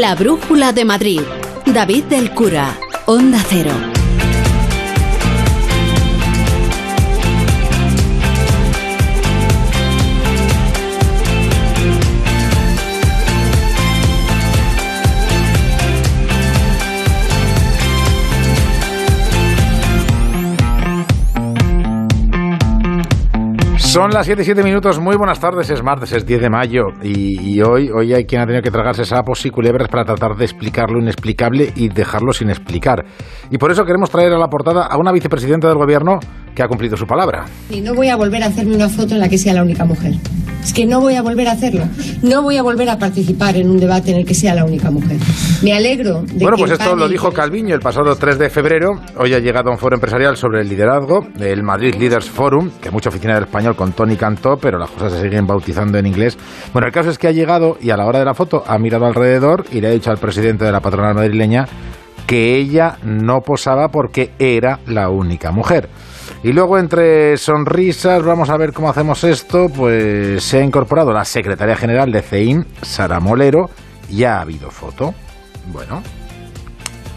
La Brújula de Madrid. David del Cura. Onda Cero. Son las 7 y 7 minutos, muy buenas tardes, es martes, es 10 de mayo y, hoy, hoy hay quien ha tenido que tragarse sapos y culebras para tratar de explicar lo inexplicable y dejarlo sin explicar. Y por eso queremos traer a la portada a una vicepresidenta del gobierno que ha cumplido su palabra. Y no voy a volver a hacerme una foto en la que sea la única mujer. Es que no voy a volver a hacerlo. No voy a volver a participar en un debate en el que sea la única mujer. Me alegro de Bueno, pues esto lo dijo Calviño el pasado 3 de febrero. Hoy ha llegado a un foro empresarial sobre el liderazgo, el Madrid Leaders Forum, que mucha oficina del español con Tony cantó, pero las cosas se siguen bautizando en inglés. Bueno, el caso es que ha llegado y a la hora de la foto ha mirado alrededor y le ha dicho al presidente de la patronal madrileña que ella no posaba porque era la única mujer. Y luego, entre sonrisas, vamos a ver cómo hacemos esto, pues se ha incorporado la secretaria general de CEIM, Sara Molero, y ha habido foto. Bueno,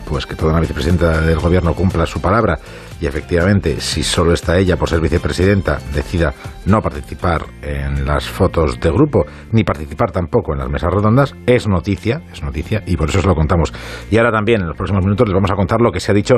pues que toda una vicepresidenta del gobierno cumpla su palabra y efectivamente, si solo está ella por ser vicepresidenta, decida no participar en las fotos de grupo, ni participar tampoco en las mesas redondas, es noticia, es noticia, y por eso os lo contamos. Y ahora también, en los próximos minutos, les vamos a contar lo que se ha dicho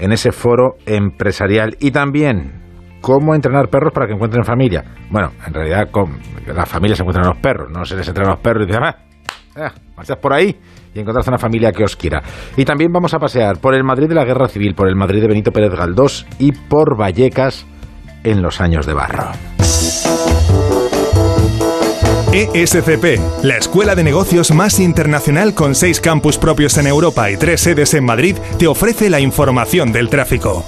en ese foro empresarial y también cómo entrenar perros para que encuentren familia. Bueno, en realidad, con, las familias se encuentran los perros, no se les entrenan los perros y dicen, ah, marchas por ahí y encontrarse una familia que os quiera. Y también vamos a pasear por el Madrid de la Guerra Civil, por el Madrid de Benito Pérez Galdós y por Vallecas en los años de barro. ESCP, la escuela de negocios más internacional con seis campus propios en Europa y tres sedes en Madrid, te ofrece la información del tráfico.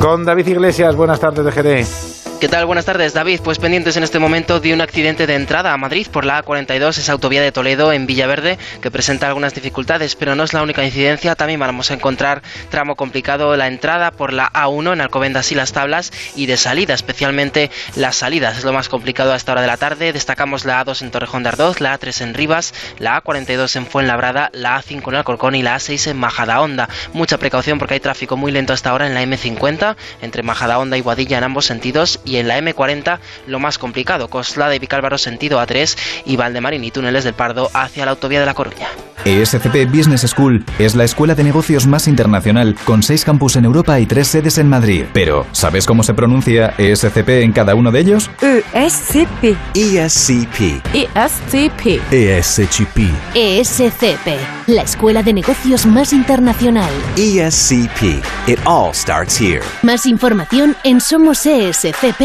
Con David Iglesias, buenas tardes de GD. ¿Qué tal? Buenas tardes, David. Pues pendientes en este momento de un accidente de entrada a Madrid por la A42, esa autovía de Toledo en Villaverde, que presenta algunas dificultades, pero no es la única incidencia. También vamos a encontrar tramo complicado la entrada por la A1 en Alcobendas y las Tablas y de salida, especialmente las salidas. Es lo más complicado a esta hora de la tarde. Destacamos la A2 en Torrejón de Ardoz, la A3 en Rivas, la A42 en Fuenlabrada, la A5 en Alcorcón y la A6 en Majadahonda. Mucha precaución porque hay tráfico muy lento hasta ahora en la M50 entre Majadahonda y Guadilla en ambos sentidos en la M40 lo más complicado, Coslada y Vicálvaro sentido A3 y Valdemarín y túneles del Pardo hacia la autovía de La Coruña. ESCP Business School es la escuela de negocios más internacional con seis campus en Europa y tres sedes en Madrid. Pero, ¿sabes cómo se pronuncia ESCP en cada uno de ellos? ESCP. ESCP. ESCP. ESCP. ESCP, la escuela de negocios más internacional. ESCP. It all starts here. Más información en somosescp.com.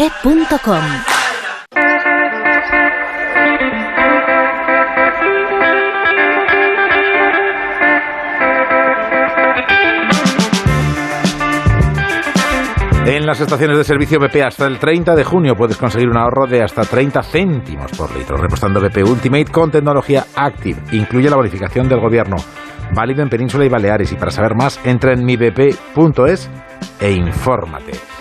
En las estaciones de servicio BP hasta el 30 de junio puedes conseguir un ahorro de hasta 30 céntimos por litro, repostando BP Ultimate con tecnología Active. Incluye la bonificación del gobierno, válido en Península y Baleares. Y para saber más, entra en mibp.es e infórmate.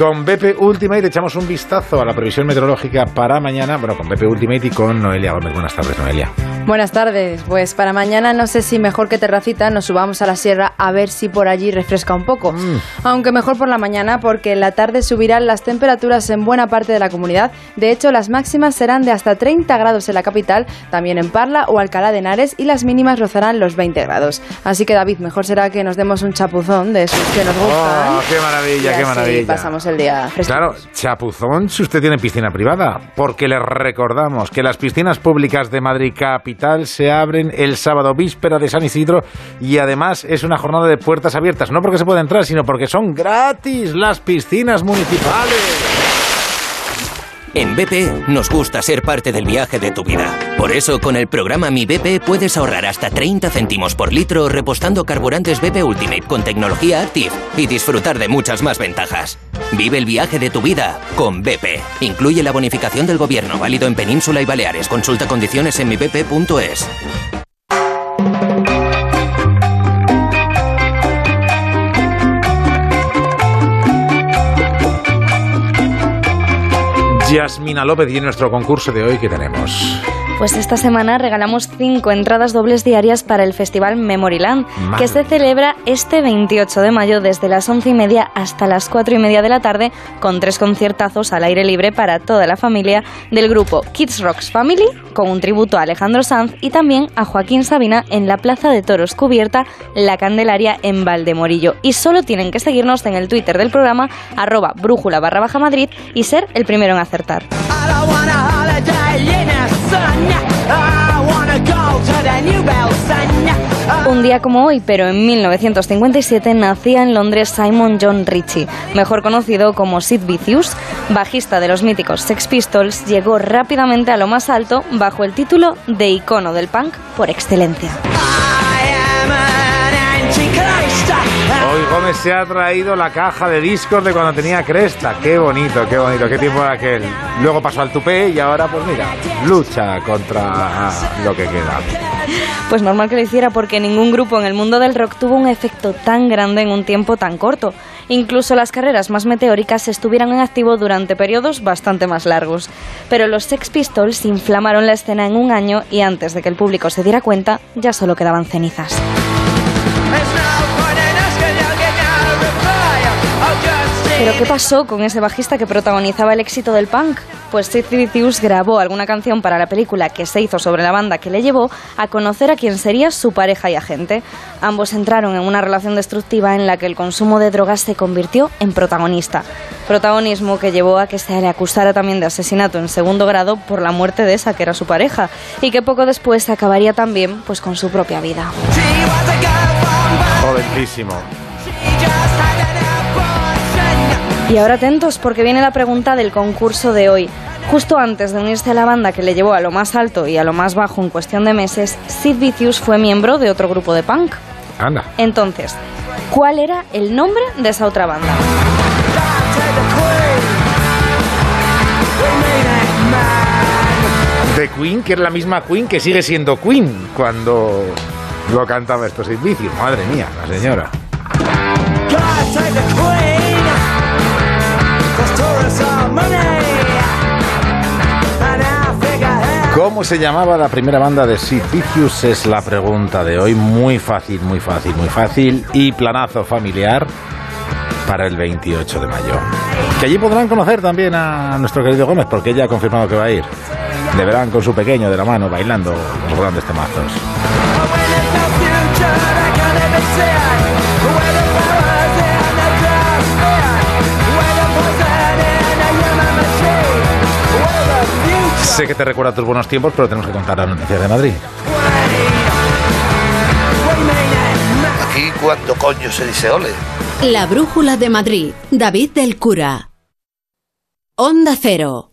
Con BP Ultimate echamos un vistazo a la previsión meteorológica para mañana. Bueno, con BP Ultimate y con Noelia Gómez. Buenas tardes, Noelia. Buenas tardes. Pues para mañana no sé si mejor que terracita nos subamos a la sierra a ver si por allí refresca un poco. Aunque mejor por la mañana porque en la tarde subirán las temperaturas en buena parte de la comunidad. De hecho, las máximas serán de hasta 30 grados en la capital, también en Parla o Alcalá de Henares y las mínimas rozarán los 20 grados. Así que David, mejor será que nos demos un chapuzón de esos que nos gustan. ¡Oh, qué maravilla, Y qué así maravilla! pasamos el Claro, chapuzón si usted tiene piscina privada, porque les recordamos que las piscinas públicas de Madrid Capital se abren el sábado víspera de San Isidro y además es una jornada de puertas abiertas, no porque se pueda entrar, sino porque son gratis las piscinas municipales. En BP nos gusta ser parte del viaje de tu vida. Por eso, con el programa Mi BP puedes ahorrar hasta 30 céntimos por litro repostando carburantes BP Ultimate con tecnología Active y disfrutar de muchas más ventajas. Vive el viaje de tu vida con BP. Incluye la bonificación del gobierno válido en Península y Baleares. Consulta condiciones en mibp.es. Yasmina López y nuestro concurso de hoy que tenemos. Pues esta semana regalamos cinco entradas dobles diarias para el Festival Memoryland, Madre que se celebra este 28 de mayo desde las once y media hasta las cuatro y media de la tarde, con tres conciertazos al aire libre para toda la familia del grupo Kids Rocks Family, con un tributo a Alejandro Sanz y también a Joaquín Sabina en la Plaza de Toros cubierta La Candelaria en Valdemorillo. Y solo tienen que seguirnos en el Twitter del programa, arroba brújula barra baja Madrid, y ser el primero en acertar. Un día como hoy, pero en 1957, nacía en Londres Simon John Ritchie, mejor conocido como Sid Vicious, bajista de los míticos Sex Pistols, llegó rápidamente a lo más alto bajo el título de icono del punk por excelencia. Hoy Gómez se ha traído la caja de discos de cuando tenía cresta. Qué bonito, qué bonito, qué tiempo era aquel. Luego pasó al tupé y ahora, pues mira, lucha contra lo que queda. Pues normal que lo hiciera porque ningún grupo en el mundo del rock tuvo un efecto tan grande en un tiempo tan corto. Incluso las carreras más meteóricas estuvieran en activo durante periodos bastante más largos. Pero los Sex Pistols inflamaron la escena en un año y antes de que el público se diera cuenta, ya solo quedaban cenizas. ¿Pero qué pasó con ese bajista que protagonizaba el éxito del punk? Pues Sid Vicious grabó alguna canción para la película que se hizo sobre la banda que le llevó a conocer a quien sería su pareja y agente. Ambos entraron en una relación destructiva en la que el consumo de drogas se convirtió en protagonista. Protagonismo que llevó a que se le acusara también de asesinato en segundo grado por la muerte de esa que era su pareja y que poco después acabaría también pues con su propia vida. Jovencísimo. Y ahora atentos porque viene la pregunta del concurso de hoy. Justo antes de unirse a la banda que le llevó a lo más alto y a lo más bajo en cuestión de meses, Sid Vicious fue miembro de otro grupo de punk. Anda. Entonces, ¿cuál era el nombre de esa otra banda? De Queen, que es la misma Queen que sigue siendo Queen cuando lo cantaba estos servicios. Madre mía, la señora. ¿Cómo se llamaba la primera banda de Sid Vicious? Es la pregunta de hoy. Muy fácil, muy fácil, muy fácil. Y planazo familiar para el 28 de mayo. Que allí podrán conocer también a nuestro querido Gómez, porque ella ha confirmado que va a ir. Le verán con su pequeño de la mano bailando los grandes temazos. Sé que te recuerda tus buenos tiempos, pero tenemos que contar las noticias de Madrid. Aquí, ¿cuándo coño se dice ole? La Brújula de Madrid. David del Cura. Onda Cero.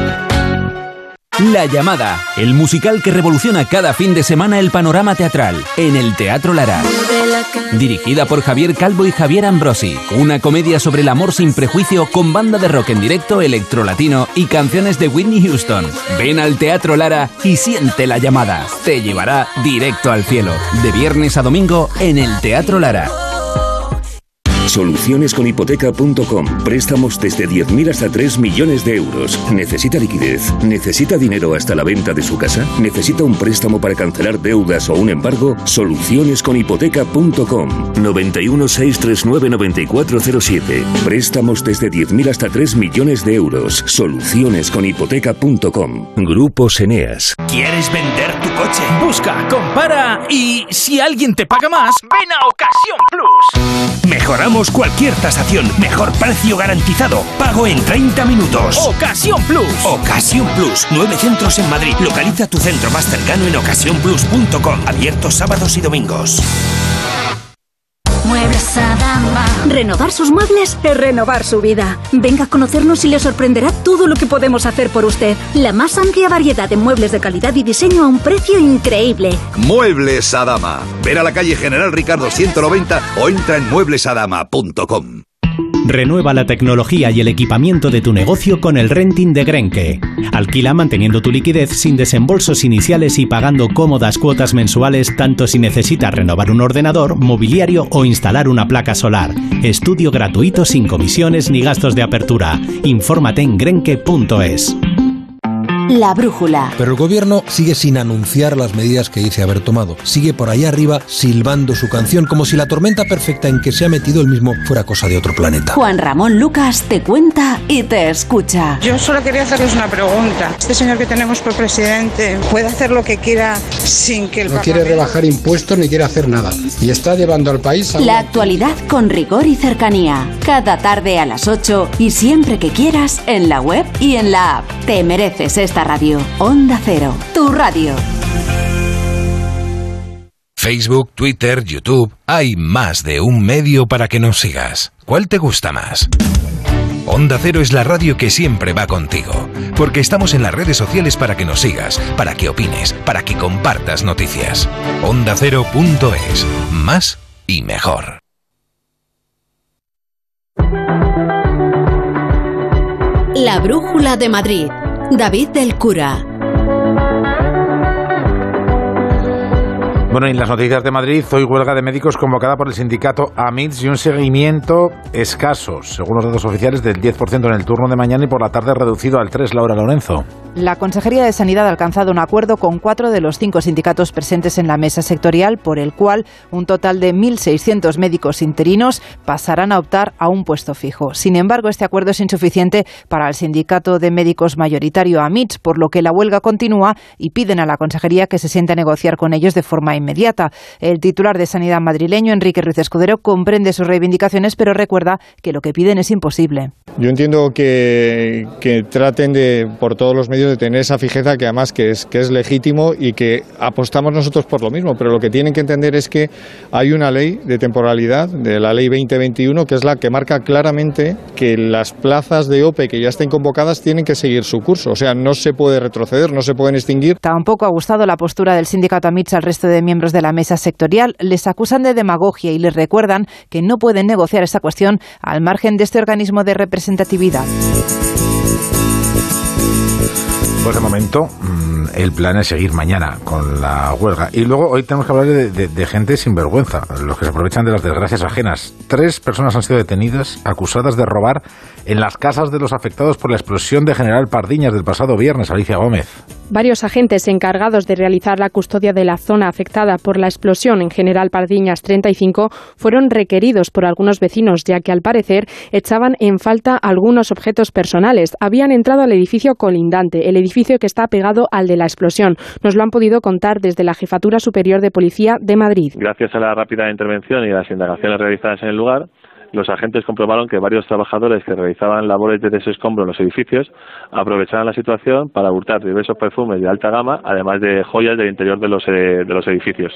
La llamada, el musical que revoluciona cada fin de semana el panorama teatral en el Teatro Lara. Dirigida por Javier Calvo y Javier Ambrosi, una comedia sobre el amor sin prejuicio con banda de rock en directo, electrolatino y canciones de Whitney Houston. Ven al Teatro Lara y siente la llamada. Te llevará directo al cielo. De viernes a domingo en el Teatro Lara. Solucionesconhipoteca.com. Préstamos desde 10.000 hasta 3 millones de euros. ¿Necesita liquidez? ¿Necesita dinero hasta la venta de su casa? ¿Necesita un préstamo para cancelar deudas o un embargo? Solucionesconhipoteca.com. 91 639 9407. Préstamos desde 10.000 hasta 3 millones de euros. Solucionesconhipoteca.com. Grupos Eneas. ¿Quieres vender tu coche? Busca, compara y si alguien te paga más, ven a Ocasión Plus. Mejoramos cualquier tasación. Mejor precio garantizado. Pago en 30 minutos. Ocasión Plus. Ocasión Plus. Nueve centros en Madrid. Localiza tu centro más cercano en ocasiónplus.com. Abiertos sábados y domingos. Muebles Adama. Renovar sus muebles es renovar su vida. Venga a conocernos y le sorprenderá todo lo que podemos hacer por usted. La más amplia variedad de muebles de calidad y diseño a un precio increíble. Muebles Adama. Ver a la calle General Ricardo 190 o entra en mueblesadama.com. Renueva la tecnología y el equipamiento de tu negocio con el renting de Grenke. Alquila manteniendo tu liquidez sin desembolsos iniciales y pagando cómodas cuotas mensuales tanto si necesitas renovar un ordenador, mobiliario o instalar una placa solar. Estudio gratuito sin comisiones ni gastos de apertura. Infórmate en grenke.es. La brújula. Pero el gobierno sigue sin anunciar las medidas que dice haber tomado. Sigue por allá arriba silbando su canción como si la tormenta perfecta en que se ha metido el mismo fuera cosa de otro planeta. Juan Ramón Lucas te cuenta y te escucha. Yo solo quería hacerles una pregunta. Este señor que tenemos por presidente puede hacer lo que quiera sin que el No quiere rebajar impuestos ni quiere hacer nada. Y está llevando al país a... La actualidad con rigor y cercanía. Cada tarde a las 8 y siempre que quieras en la web y en la app. Te mereces esta radio. Onda Cero, tu radio. Facebook, Twitter, YouTube. Hay más de un medio para que nos sigas. ¿Cuál te gusta más? Onda Cero es la radio que siempre va contigo, porque estamos en las redes sociales para que nos sigas, para que opines, para que compartas noticias. OndaCero.es. Más y mejor. La Brújula de Madrid. David del Cura. Bueno, en las noticias de Madrid, hoy huelga de médicos convocada por el sindicato AMITS y un seguimiento escaso, según los datos oficiales, del 10% en el turno de mañana y por la tarde reducido al 3, Laura Lorenzo. La Consejería de Sanidad ha alcanzado un acuerdo con cuatro de los cinco sindicatos presentes en la mesa sectorial, por el cual un total de 1.600 médicos interinos pasarán a optar a un puesto fijo. Sin embargo, este acuerdo es insuficiente para el sindicato de médicos mayoritario AMITS, por lo que la huelga continúa y piden a la Consejería que se siente a negociar con ellos de forma inmediata. El titular de Sanidad madrileño, Enrique Ruiz Escudero, comprende sus reivindicaciones, pero recuerda que lo que piden es imposible. Yo entiendo que, que traten de, por todos los medios, de tener esa fijeza que además que es, que es legítimo y que apostamos nosotros por lo mismo, pero lo que tienen que entender es que hay una ley de temporalidad, de la ley 2021, que es la que marca claramente que las plazas de OPE que ya estén convocadas tienen que seguir su curso, o sea, no se puede retroceder, no se pueden extinguir. Tampoco ha gustado la postura del sindicato AMITS al resto de miembros de la mesa sectorial. Les acusan de demagogia y les recuerdan que no pueden negociar esta cuestión al margen de este organismo de representatividad. Pues de momento mmm, el plan es seguir mañana con la huelga. Y luego hoy tenemos que hablar de, de, gente sinvergüenza, los que se aprovechan de las desgracias ajenas. Tres personas han sido detenidas acusadas de robar en las casas de los afectados por la explosión de General Pardiñas del pasado viernes, Alicia Gómez. Varios agentes encargados de realizar la custodia de la zona afectada por la explosión en General Pardiñas 35 fueron requeridos por algunos vecinos, ya que al parecer echaban en falta algunos objetos personales. Habían entrado al edificio colindante, el edificio que está pegado al de la explosión. Nos lo han podido contar desde la Jefatura Superior de Policía de Madrid. Gracias a la rápida intervención y a las indagaciones realizadas en el lugar, los agentes comprobaron que varios trabajadores que realizaban labores de desescombro en los edificios aprovechaban la situación para hurtar diversos perfumes de alta gama, además de joyas del interior de los, eh, de los edificios.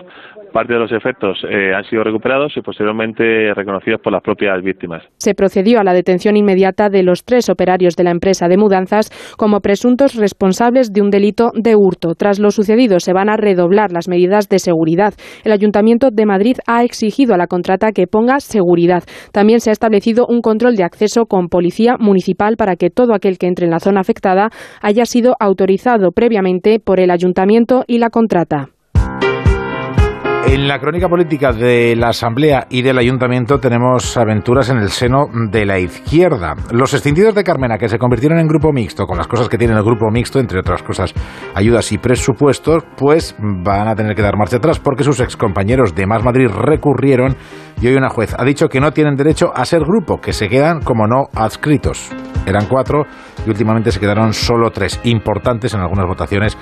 Parte de los efectos eh, han sido recuperados y posteriormente reconocidos por las propias víctimas. Se procedió a la detención inmediata de los tres operarios de la empresa de mudanzas como presuntos responsables de un delito de hurto. Tras lo sucedido, se van a redoblar las medidas de seguridad. El Ayuntamiento de Madrid ha exigido a la contrata que ponga seguridad. Se ha establecido un control de acceso con policía municipal para que todo aquel que entre en la zona afectada haya sido autorizado previamente por el ayuntamiento y la contrata. En la crónica política de la Asamblea y del Ayuntamiento tenemos aventuras en el seno de la izquierda. Los extindidos de Carmena, que se convirtieron en grupo mixto, con las cosas que tiene el grupo mixto, entre otras cosas, ayudas y presupuestos, pues van a tener que dar marcha atrás porque sus excompañeros de Más Madrid recurrieron y hoy una juez ha dicho que no tienen derecho a ser grupo, que se quedan como no adscritos. Eran cuatro y últimamente se quedaron solo tres, importantes en algunas votaciones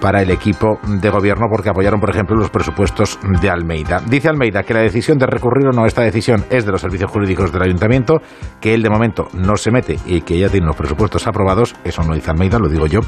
para el equipo de gobierno porque apoyaron, por ejemplo, los presupuestos de Almeida. Dice Almeida que la decisión de recurrir o no a esta decisión es de los servicios jurídicos del ayuntamiento, que él de momento no se mete y que ya tiene los presupuestos aprobados. Eso no dice Almeida, lo digo yo.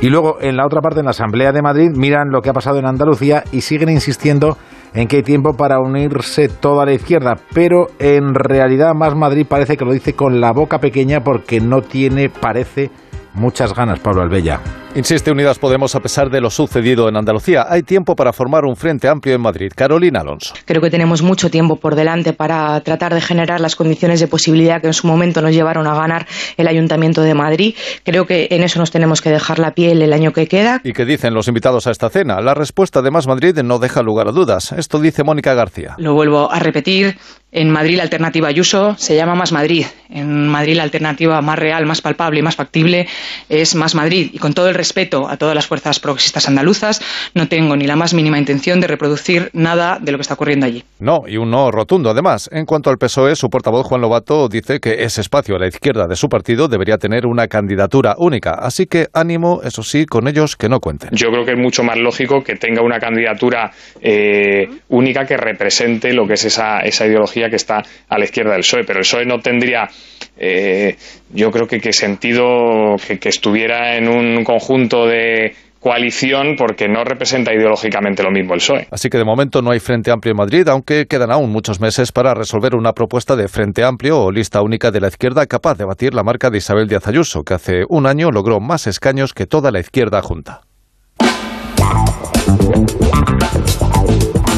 Y luego, en la otra parte, en la Asamblea de Madrid, miran lo que ha pasado en Andalucía y siguen insistiendo en que hay tiempo para unirse toda la izquierda, pero en realidad más Madrid parece que lo dice con la boca pequeña porque no tiene, parece, muchas ganas, Pablo Albella. Insiste Unidas Podemos a pesar de lo sucedido en Andalucía. Hay tiempo para formar un frente amplio en Madrid. Carolina Alonso. Creo que tenemos mucho tiempo por delante para tratar de generar las condiciones de posibilidad que en su momento nos llevaron a ganar el Ayuntamiento de Madrid. Creo que en eso nos tenemos que dejar la piel el año que queda. ¿Y qué dicen los invitados a esta cena? La respuesta de Más Madrid no deja lugar a dudas. Esto dice Mónica García. Lo vuelvo a repetir. En Madrid la alternativa Ayuso se llama Más Madrid. En Madrid la alternativa más real, más palpable y más factible es Más Madrid. Y con todo el respeto a todas las fuerzas progresistas andaluzas, no tengo ni la más mínima intención de reproducir nada de lo que está ocurriendo allí. No, y un no rotundo además. En cuanto al PSOE, su portavoz Juan Lobato dice que ese espacio a la izquierda de su partido debería tener una candidatura única. Así que ánimo, eso sí, con ellos que no cuenten. Yo creo que es mucho más lógico que tenga una candidatura eh, única que represente lo que es esa, esa ideología que está a la izquierda del PSOE. Pero el PSOE no tendría eh, yo creo que, que sentido que, que, estuviera en un conjunto de coalición porque no representa ideológicamente lo mismo el PSOE. Así que de momento no hay Frente Amplio en Madrid, aunque quedan aún muchos meses para resolver una propuesta de Frente Amplio o lista única de la izquierda capaz de batir la marca de Isabel Díaz Ayuso, que hace un año logró más escaños que toda la izquierda junta.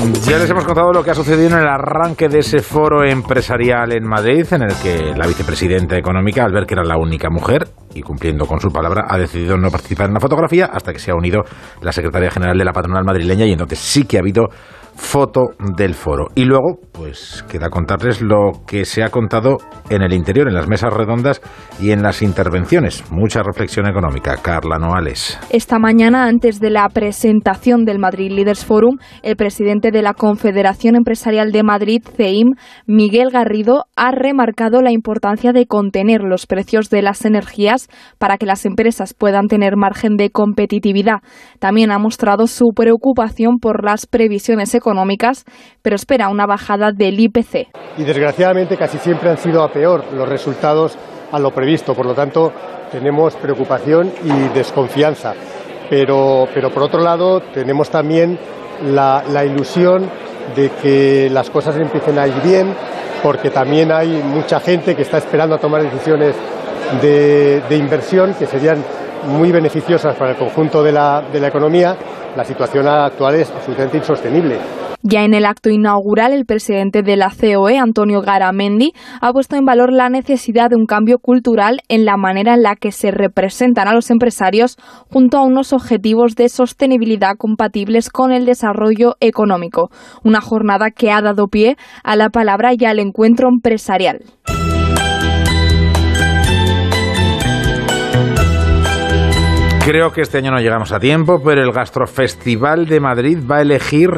Ya les hemos contado lo que ha sucedido en el arranque de ese foro empresarial en Madrid, en el que la vicepresidenta económica, al ver que era la única mujer y cumpliendo con su palabra, ha decidido no participar en la fotografía hasta que se ha unido la secretaria general de la patronal madrileña y entonces sí que ha habido foto del foro. Y luego, pues queda contarles lo que se ha contado en el interior, en las mesas redondas y en las intervenciones. Mucha reflexión económica. Carla Noales. Esta mañana, antes de la presentación del Madrid Leaders Forum, el presidente de la Confederación Empresarial de Madrid, CEIM, Miguel Garrido, ha remarcado la importancia de contener los precios de las energías para que las empresas puedan tener margen de competitividad. También ha mostrado su preocupación por las previsiones económicas pero espera una bajada del IPC. Y desgraciadamente casi siempre han sido a peor los resultados a lo previsto. Por lo tanto, tenemos preocupación y desconfianza. Pero, pero por otro lado, tenemos también la, ilusión de que las cosas empiecen a ir bien, porque también hay mucha gente que está esperando a tomar decisiones de, de inversión que serían muy beneficiosas para el conjunto de la, de la economía, la situación actual es absolutamente insostenible. Ya en el acto inaugural, el presidente de la COE, Antonio Garamendi, ha puesto en valor la necesidad de un cambio cultural en la manera en la que se representan a los empresarios junto a unos objetivos de sostenibilidad compatibles con el desarrollo económico. Una jornada que ha dado pie a la palabra y al encuentro empresarial. Creo que este año no llegamos a tiempo, pero el Gastrofestival de Madrid va a elegir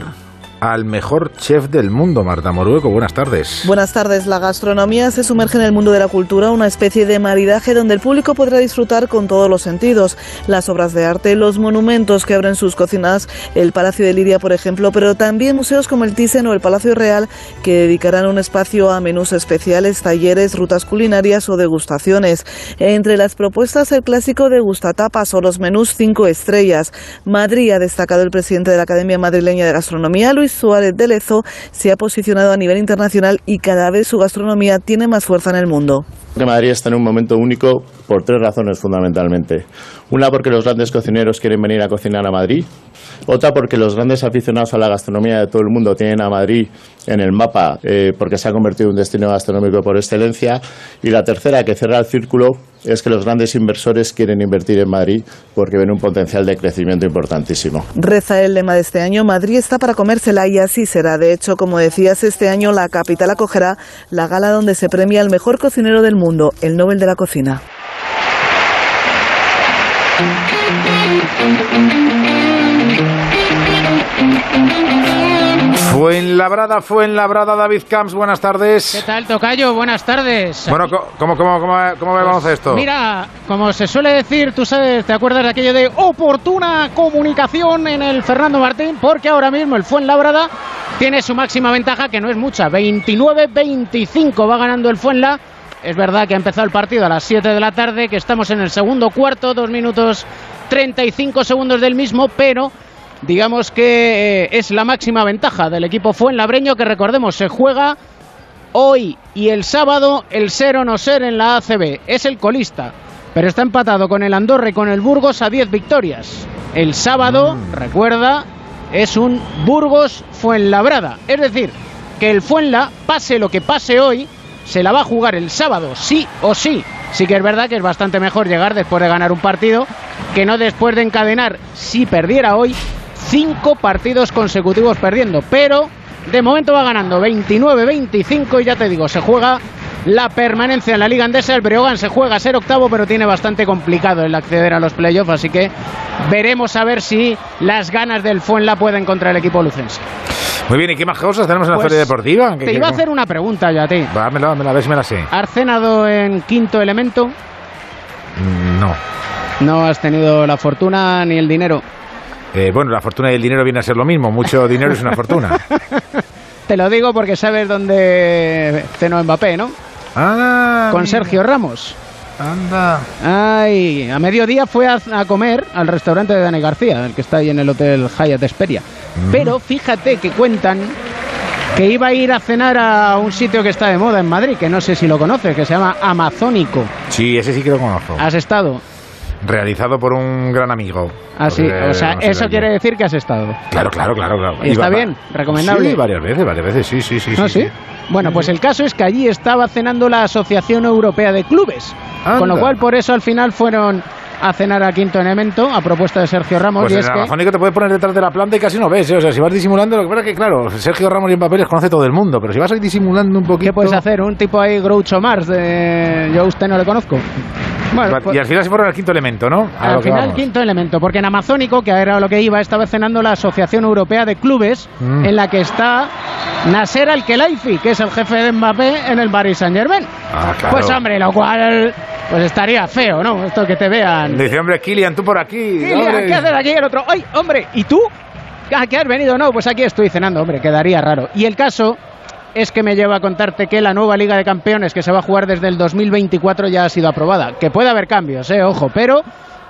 al mejor chef del mundo, Marta Morueco. Buenas tardes. Buenas tardes. La gastronomía se sumerge en el mundo de la cultura, una especie de maridaje donde el público podrá disfrutar con todos los sentidos. Las obras de arte, los monumentos que abren sus cocinas, el Palacio de Liria, por ejemplo, pero también museos como el Thyssen o el Palacio Real que dedicarán un espacio a menús especiales, talleres, rutas culinarias o degustaciones. Entre las propuestas, el clásico de Gustatapas o los menús cinco estrellas. Madrid ha destacado el presidente de la Academia Madrileña de Gastronomía, Luis Suárez de Lezo se ha posicionado a nivel internacional y cada vez su gastronomía tiene más fuerza en el mundo. Que Madrid está en un momento único por tres razones fundamentalmente. Una porque los grandes cocineros quieren venir a cocinar a Madrid. Otra porque los grandes aficionados a la gastronomía de todo el mundo tienen a Madrid en el mapa eh, porque se ha convertido en un destino gastronómico por excelencia. Y la tercera, que cierra el círculo, es que los grandes inversores quieren invertir en Madrid porque ven un potencial de crecimiento importantísimo. Reza el lema de este año, Madrid está para comérsela y así será. De hecho, como decías, este año la capital acogerá la gala donde se premia al mejor cocinero del mundo, el Nobel de la Cocina. Fuenlabrada, Fuenlabrada, David Camps, buenas tardes. ¿Qué tal, Tocayo? Buenas tardes. Bueno, ¿cómo, cómo, cómo, cómo vemos esto? Mira, como se suele decir, tú sabes, ¿te acuerdas de aquello de oportuna comunicación en el Fernando Martín? Porque ahora mismo el Fuenlabrada tiene su máxima ventaja, que no es mucha, 29-25 va ganando el Fuenla. Es verdad que ha empezado el partido a las 7 de la tarde, que estamos en el segundo cuarto, dos minutos 35 segundos del mismo, pero digamos que eh, es la máxima ventaja del equipo Fuenlabreño, que recordemos se juega hoy y el sábado el ser o no ser en la ACB. Es el colista. pero está empatado con el Andorra y con el Burgos a 10 victorias. El sábado, Mm. recuerda, es un Burgos Fuenlabrada. Es decir, que el Fuenla, pase lo que pase hoy, se la va a jugar el sábado, sí o sí. Sí que es verdad que es bastante mejor llegar después de ganar un partido que no después de encadenar, si perdiera hoy, cinco partidos consecutivos perdiendo. Pero de momento va ganando 29-25 y ya te digo, se juega la permanencia en la Liga Andesa. El Breogán se juega a ser octavo, pero tiene bastante complicado el acceder a los playoffs, así que veremos a ver si las ganas del Fuenla pueden contra el equipo lucense. Muy bien, ¿y qué más cosas tenemos en la Pues, feria deportiva? ¿Qué- Te iba a hacer una pregunta yo a ti. Dámela, dámela, a ver si me la sé. ¿Has cenado en quinto elemento? Mm, No. No has tenido la fortuna ni el dinero. Eh, bueno, la fortuna y el dinero viene a ser lo mismo. Mucho dinero es una fortuna. Te lo digo porque sabes dónde cenó Mbappé, ¿no? Ah, Con. Sergio Ramos. Anda. Ay, a mediodía fue a, a comer al restaurante de Dani García, el que está ahí en el Hotel Hyatt Esperia. Pero fíjate que cuentan que iba a ir a cenar a un sitio que está de moda en Madrid, que no sé si lo conoces, que se llama Amazónico. Sí, ese sí que lo conozco. ¿Has estado? Realizado por un gran amigo. Ah, sí, o sea, no sé eso quiere decir que has estado. Claro, claro, claro. claro. ¿Y está Iba- bien? ¿Recomendable? Sí, varias veces, varias veces, sí, sí, sí. ¿No, sí? Bueno, pues el caso es que allí estaba cenando la Asociación Europea de Clubes. Con lo cual, por eso al final fueron a cenar a Quinto Elemento a propuesta de Sergio Ramos. Pues y en es el que te puedes poner detrás de la planta y casi no ves, ¿eh? O sea, si vas disimulando, lo que pasa es que, claro, Sergio Ramos y Mbappé les conoce todo el mundo, pero si vas ahí disimulando un poquito... ¿Qué puedes hacer? ¿Un tipo ahí Groucho Mars? De... Yo a usted no le conozco. Bueno, pues- Y al final se fueron al quinto elemento, ¿no? A al final, vamos. quinto elemento, porque en Amazónico, que era lo que iba, estaba cenando la Asociación Europea de Clubes, Mm. en la que está Nasser Al-Khelaifi, que es el jefe de Mbappé en el Paris Saint-Germain. Ah, claro. Pues hombre, lo cual pues estaría feo, ¿no? Esto que te vean. Dice, hombre, Kilian, tú por aquí. Kilian. ¿qué haces aquí? El otro, ¡ay, hombre! ¿Y tú? ¿A qué has venido? No, pues aquí estoy cenando, hombre, quedaría raro. Y el caso es que me lleva a contarte que la nueva Liga de Campeones que se va a jugar desde el 2024 ya ha sido aprobada. Que puede haber cambios, eh, ojo, pero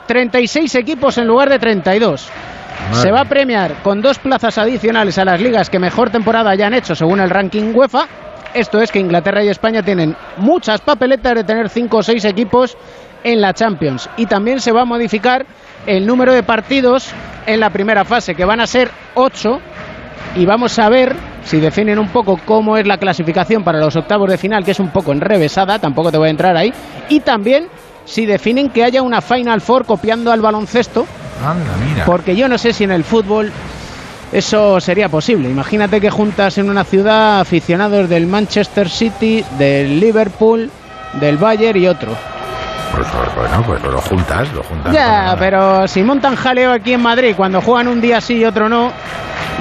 36 equipos en lugar de 32. Se va a premiar con dos plazas adicionales a las ligas que mejor temporada hayan hecho según el ranking UEFA. Esto es que Inglaterra y España tienen muchas papeletas de tener cinco o seis equipos en la Champions. Y también se va a modificar el número de partidos en la primera fase, que van a ser ocho. Y vamos a ver si definen un poco cómo es la clasificación para los octavos de final, que es un poco enrevesada, tampoco te voy a entrar ahí. Y también si definen que haya una Final Four copiando al baloncesto, Anda, mira. porque yo no sé si en el fútbol eso sería posible. Imagínate que juntas en una ciudad aficionados del Manchester City, del Liverpool, del Bayern y otro. Pues, bueno, pues lo juntas, lo juntas. Ya, pero si montan jaleo aquí en Madrid cuando juegan un día sí y otro no,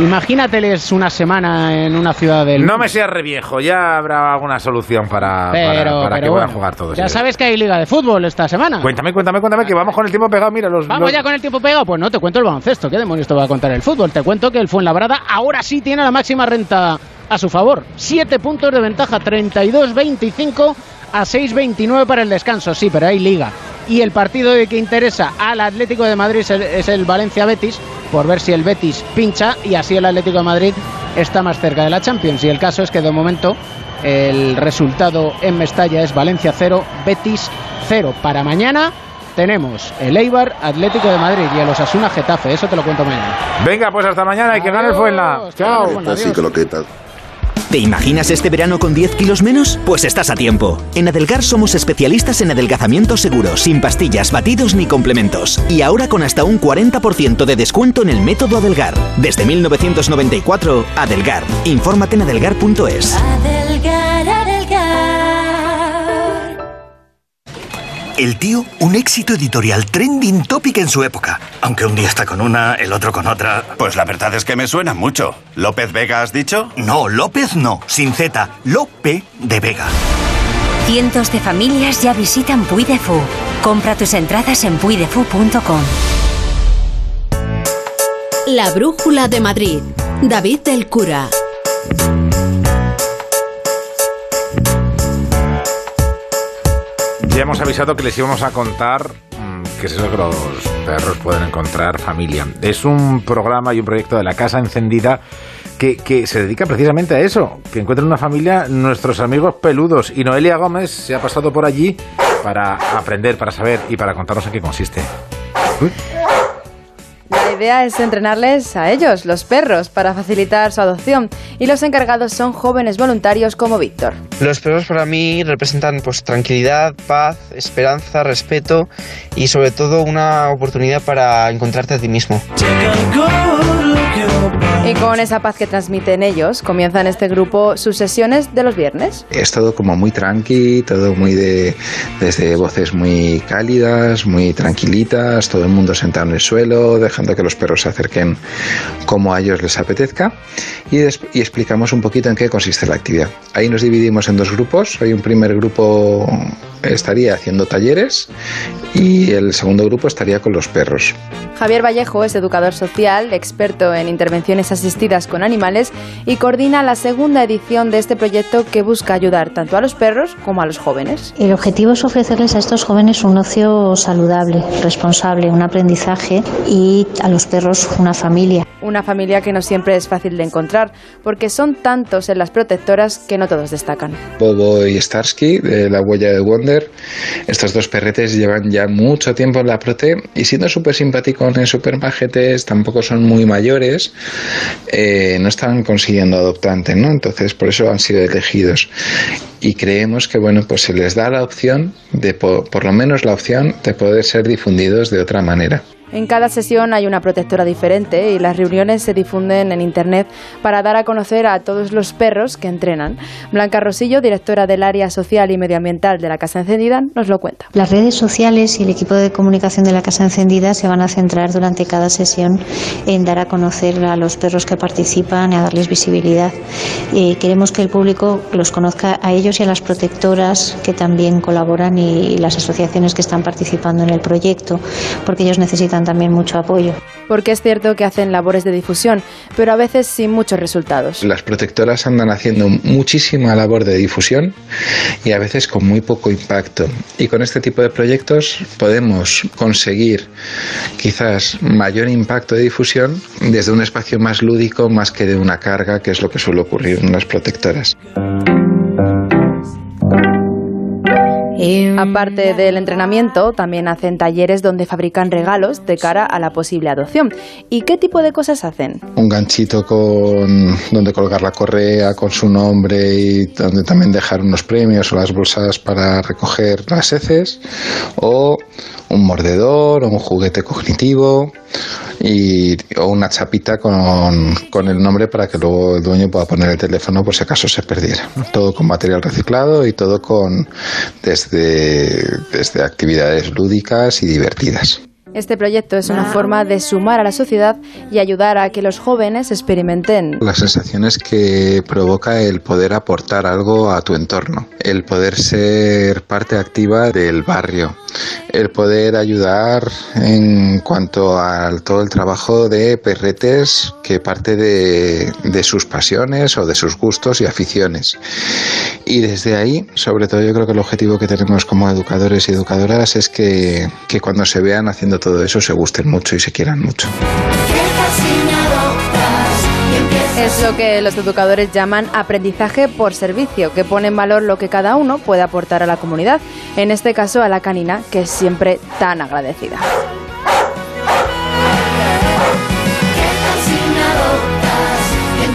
imagínateles una semana en una ciudad del... No me seas reviejo, ya habrá alguna solución para, para- pero, para pero que puedan bueno, jugar todos. Ya ellos. sabes que hay liga de fútbol esta semana. Cuéntame, cuéntame, cuéntame, que vamos con el tiempo pegado. Mira, los. Vamos los- ya con el tiempo pegado. Pues no, te cuento el baloncesto. ¿Qué demonios te va a contar el fútbol? Te cuento que el Fuenlabrada ahora sí tiene la máxima renta a su favor. Siete puntos de ventaja, 32-25 a 6-29 para el descanso. Sí, pero hay liga. Y el partido de que interesa al Atlético de Madrid es el, es el Valencia-Betis, por ver si el Betis pincha y así el Atlético de Madrid está más cerca de la Champions. Y el caso es que de momento el resultado en Mestalla es Valencia 0, Betis 0. Para mañana tenemos el Eibar Atlético de Madrid y el Osasuna Getafe. Eso te lo cuento mañana. Venga, pues hasta mañana y que gane el Fuenla. Chao. Así que lo que tal. ¿Te imaginas este verano con 10 kilos menos? Pues estás a tiempo. En Adelgar somos especialistas en adelgazamiento seguro, sin pastillas, batidos ni complementos. Y ahora con hasta un 40% de descuento en el método Adelgar. Desde 1994, Adelgar. Infórmate en adelgar.es. Adelgar. El tío, un éxito editorial trending topic en su época. Aunque un día está con una, el otro con otra. Pues la verdad es que me suena mucho. ¿López Vega has dicho? No, López no, sin Z, Lope de Vega. Cientos de familias ya visitan Puy de Fou. Compra tus entradas en puidefu.com. La Brújula de Madrid. David del Cura. Ya hemos avisado que les íbamos a contar mm, que es eso que los perros pueden encontrar familia. Es un programa y un proyecto de la Casa Encendida que, que se dedica precisamente a eso, que encuentren una familia nuestros amigos peludos. Y Noelia Gómez se ha pasado por allí para aprender, para saber y para contarnos en qué consiste. La idea es entrenarles a ellos, los perros, para facilitar su adopción. Y los encargados son jóvenes voluntarios como Víctor. Los perros para mí representan pues tranquilidad, paz, esperanza, respeto y sobre todo una oportunidad para encontrarte a ti mismo. Y con esa paz que transmiten ellos, comienzan este grupo sus sesiones de los viernes. Es todo como muy tranqui, todo muy de desde voces muy cálidas, muy tranquilitas, todo el mundo sentado en el suelo, dejando que los perros se acerquen como a ellos les apetezca y, y explicamos un poquito en qué consiste la actividad. Ahí nos dividimos en dos grupos. Hay un primer grupo estaría haciendo talleres y el segundo grupo estaría con los perros. Javier Vallejo es educador social, experto en intervenciones asistidas con animales y coordina la segunda edición de este proyecto que busca ayudar tanto a los perros como a los jóvenes. El objetivo es ofrecerles a estos jóvenes un ocio saludable, responsable, un aprendizaje y a los perros una familia. Una familia que no siempre es fácil de encontrar porque son tantos en las protectoras que no todos destacan. Bobo y Starsky de la huella de Wonder, estos dos perretes llevan ya mucho tiempo en la prote y siendo súper simpáticos en súper majetes, tampoco son muy mayores, eh, no están consiguiendo adoptante, ¿no? Entonces por eso han sido elegidos. Y creemos que bueno, pues se les da la opción de por lo menos la opción de poder ser difundidos de otra manera. En cada sesión hay una protectora diferente y las reuniones se difunden en Internet para dar a conocer a todos los perros que entrenan. Blanca Rosillo, directora del área social y medioambiental de la Casa Encendida, nos lo cuenta. Las redes sociales y el equipo de comunicación de la Casa Encendida se van a centrar durante cada sesión en dar a conocer a los perros que participan y a darles visibilidad. Eh, queremos que el público los conozca a ellos y a las protectoras que también colaboran y las asociaciones que están participando en el proyecto, porque ellos necesitan también mucho apoyo. Porque es cierto que hacen labores de difusión, pero a veces sin muchos resultados. Las protectoras andan haciendo muchísima labor de difusión y a veces con muy poco impacto. Y con este tipo de proyectos podemos conseguir quizás mayor impacto de difusión desde un espacio más lúdico más que de una carga, que es lo que suele ocurrir en las protectoras. Aparte del entrenamiento, también hacen talleres donde fabrican regalos de cara a la posible adopción. ¿Y qué tipo de cosas hacen? Un ganchito con donde colgar la correa con su nombre y donde también dejar unos premios o las bolsas para recoger las heces o un mordedor o un juguete cognitivo y, o una chapita con, con, el nombre para que luego el dueño pueda poner el teléfono por si acaso se perdiera. Todo con material reciclado y todo con desde, desde actividades lúdicas y divertidas. Este proyecto es una forma de sumar a la sociedad y ayudar a que los jóvenes experimenten. Las sensaciones que provoca el poder aportar algo a tu entorno, el poder ser parte activa del barrio, el poder ayudar en cuanto a todo el trabajo de perretes que parte de, de sus pasiones o de sus gustos y aficiones. Y desde ahí, sobre todo yo creo que el objetivo que tenemos como educadores y educadoras es que, que cuando se vean haciendo todo eso se gusten mucho y se quieran mucho. Es lo que los educadores llaman aprendizaje por servicio, que pone en valor lo que cada uno puede aportar a la comunidad, en este caso a la canina, que es siempre tan agradecida.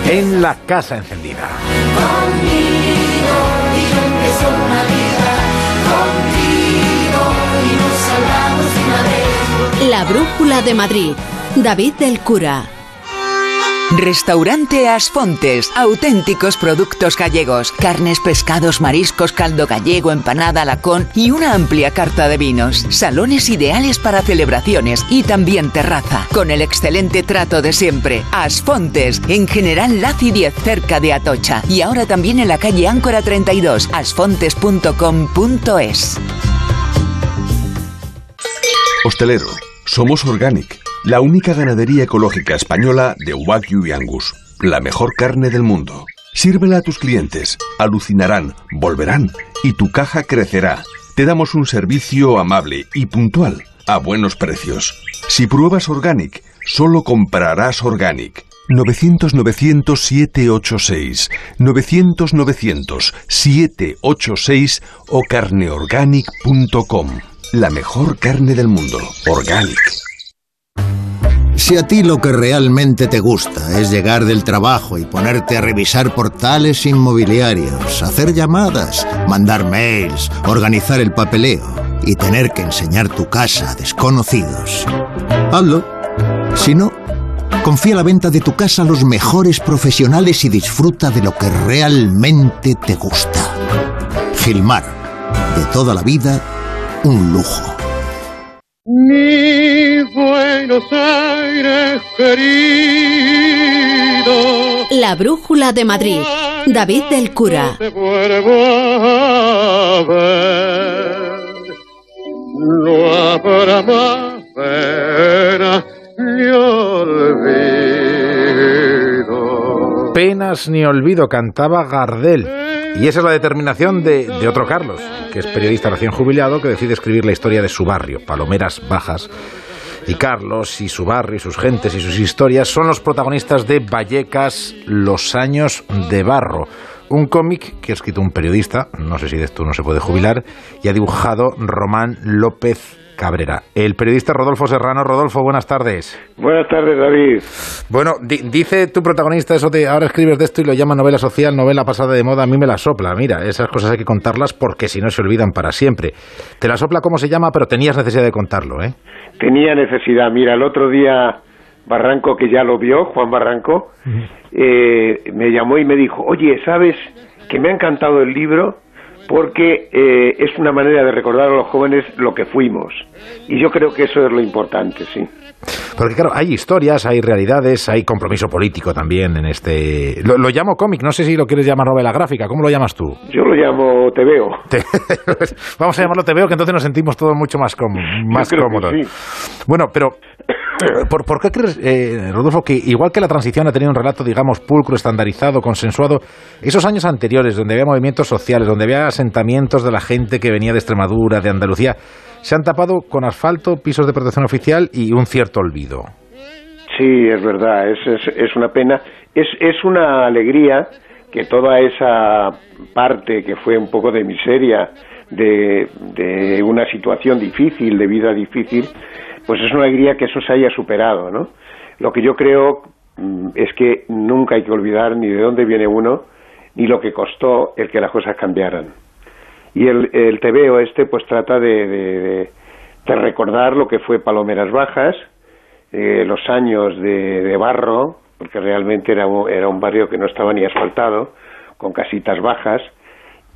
En la casa encendida. La Brújula de Madrid. David del Cura. Restaurante Asfontes, auténticos productos gallegos, carnes, pescados, mariscos, caldo gallego, empanada, lacón y una amplia carta de vinos. Salones ideales para celebraciones y también terraza, con el excelente trato de siempre. Asfontes, en General Laci 10, cerca de Atocha. Y ahora también en la calle Áncora 32, asfontes.com.es. Hostelero, somos Organic la única ganadería ecológica española de Wagyu y Angus, la mejor carne del mundo. Sírvela a tus clientes, alucinarán, volverán y tu caja crecerá. Te damos un servicio amable y puntual, a buenos precios. Si pruebas Organic, solo comprarás Organic. 900-900-786, 900-900-786 o carneorganic.com. La mejor carne del mundo. Organic. Si a ti lo que realmente te gusta es llegar del trabajo y ponerte a revisar portales inmobiliarios, hacer llamadas, mandar mails, organizar el papeleo y tener que enseñar tu casa a desconocidos, hazlo. Si no, confía la venta de tu casa a los mejores profesionales y disfruta de lo que realmente te gusta. Gilmar, de toda la vida, un lujo. Mi Buenos Aires querido. La brújula de Madrid. David del Cura. Te a ver. No habrá más pena ni olvido. Penas ni olvido, cantaba Gardel. Y esa es la determinación de, otro Carlos, que es periodista recién jubilado, que decide escribir la historia de su barrio, Palomeras Bajas. Y Carlos y su barrio y sus gentes y sus historias son los protagonistas de Vallecas, Los años de barro. Un cómic que ha escrito un periodista, no sé si de esto no se puede jubilar, y ha dibujado Román López Cabrera. El periodista Rodolfo Serrano. Rodolfo, buenas tardes. Buenas tardes, David. Bueno, di dice tu protagonista eso de ahora escribes de esto y lo llama novela social, novela pasada de moda, a mí me la sopla. Mira, esas cosas hay que contarlas porque si no se olvidan para siempre. Te la sopla cómo se llama, pero tenías necesidad de contarlo, ¿eh? Tenía necesidad. Mira, el otro día Barranco, que ya lo vio, Juan Barranco, eh, me llamó y me dijo, oye, ¿sabes que me ha encantado el libro? Porque eh, es una manera de recordar a los jóvenes lo que fuimos. Y yo creo que eso es lo importante, sí. Porque claro, hay historias, hay realidades, hay compromiso político también en este... Lo, lo llamo cómic, no sé si lo quieres llamar novela gráfica, ¿cómo lo llamas tú? Yo lo llamo Te veo. Vamos a llamarlo Te veo, que entonces nos sentimos todos mucho más, com... más cómodos. Sí. Bueno, pero ¿Por, ¿Por, qué crees, eh, Rodolfo, que igual que la transición ha tenido un relato, digamos, pulcro, estandarizado, consensuado, esos años anteriores, donde había movimientos sociales, donde había asentamientos de la gente que venía de Extremadura, de Andalucía, se han tapado con asfalto, pisos de protección oficial y un cierto olvido? Sí, es verdad, es, es, es una pena. Es, es una alegría que toda esa parte que fue un poco de miseria, de, de una situación difícil, de vida difícil, pues es una alegría que eso se haya superado, ¿no? Lo que yo creo mm, es que nunca hay que olvidar ni de dónde viene uno, ni lo que costó el que las cosas cambiaran. Y el, el TVO este pues trata de, recordar lo que fue Palomeras Bajas, eh, los años de, barro, porque realmente era un, era un barrio que no estaba ni asfaltado, con casitas bajas,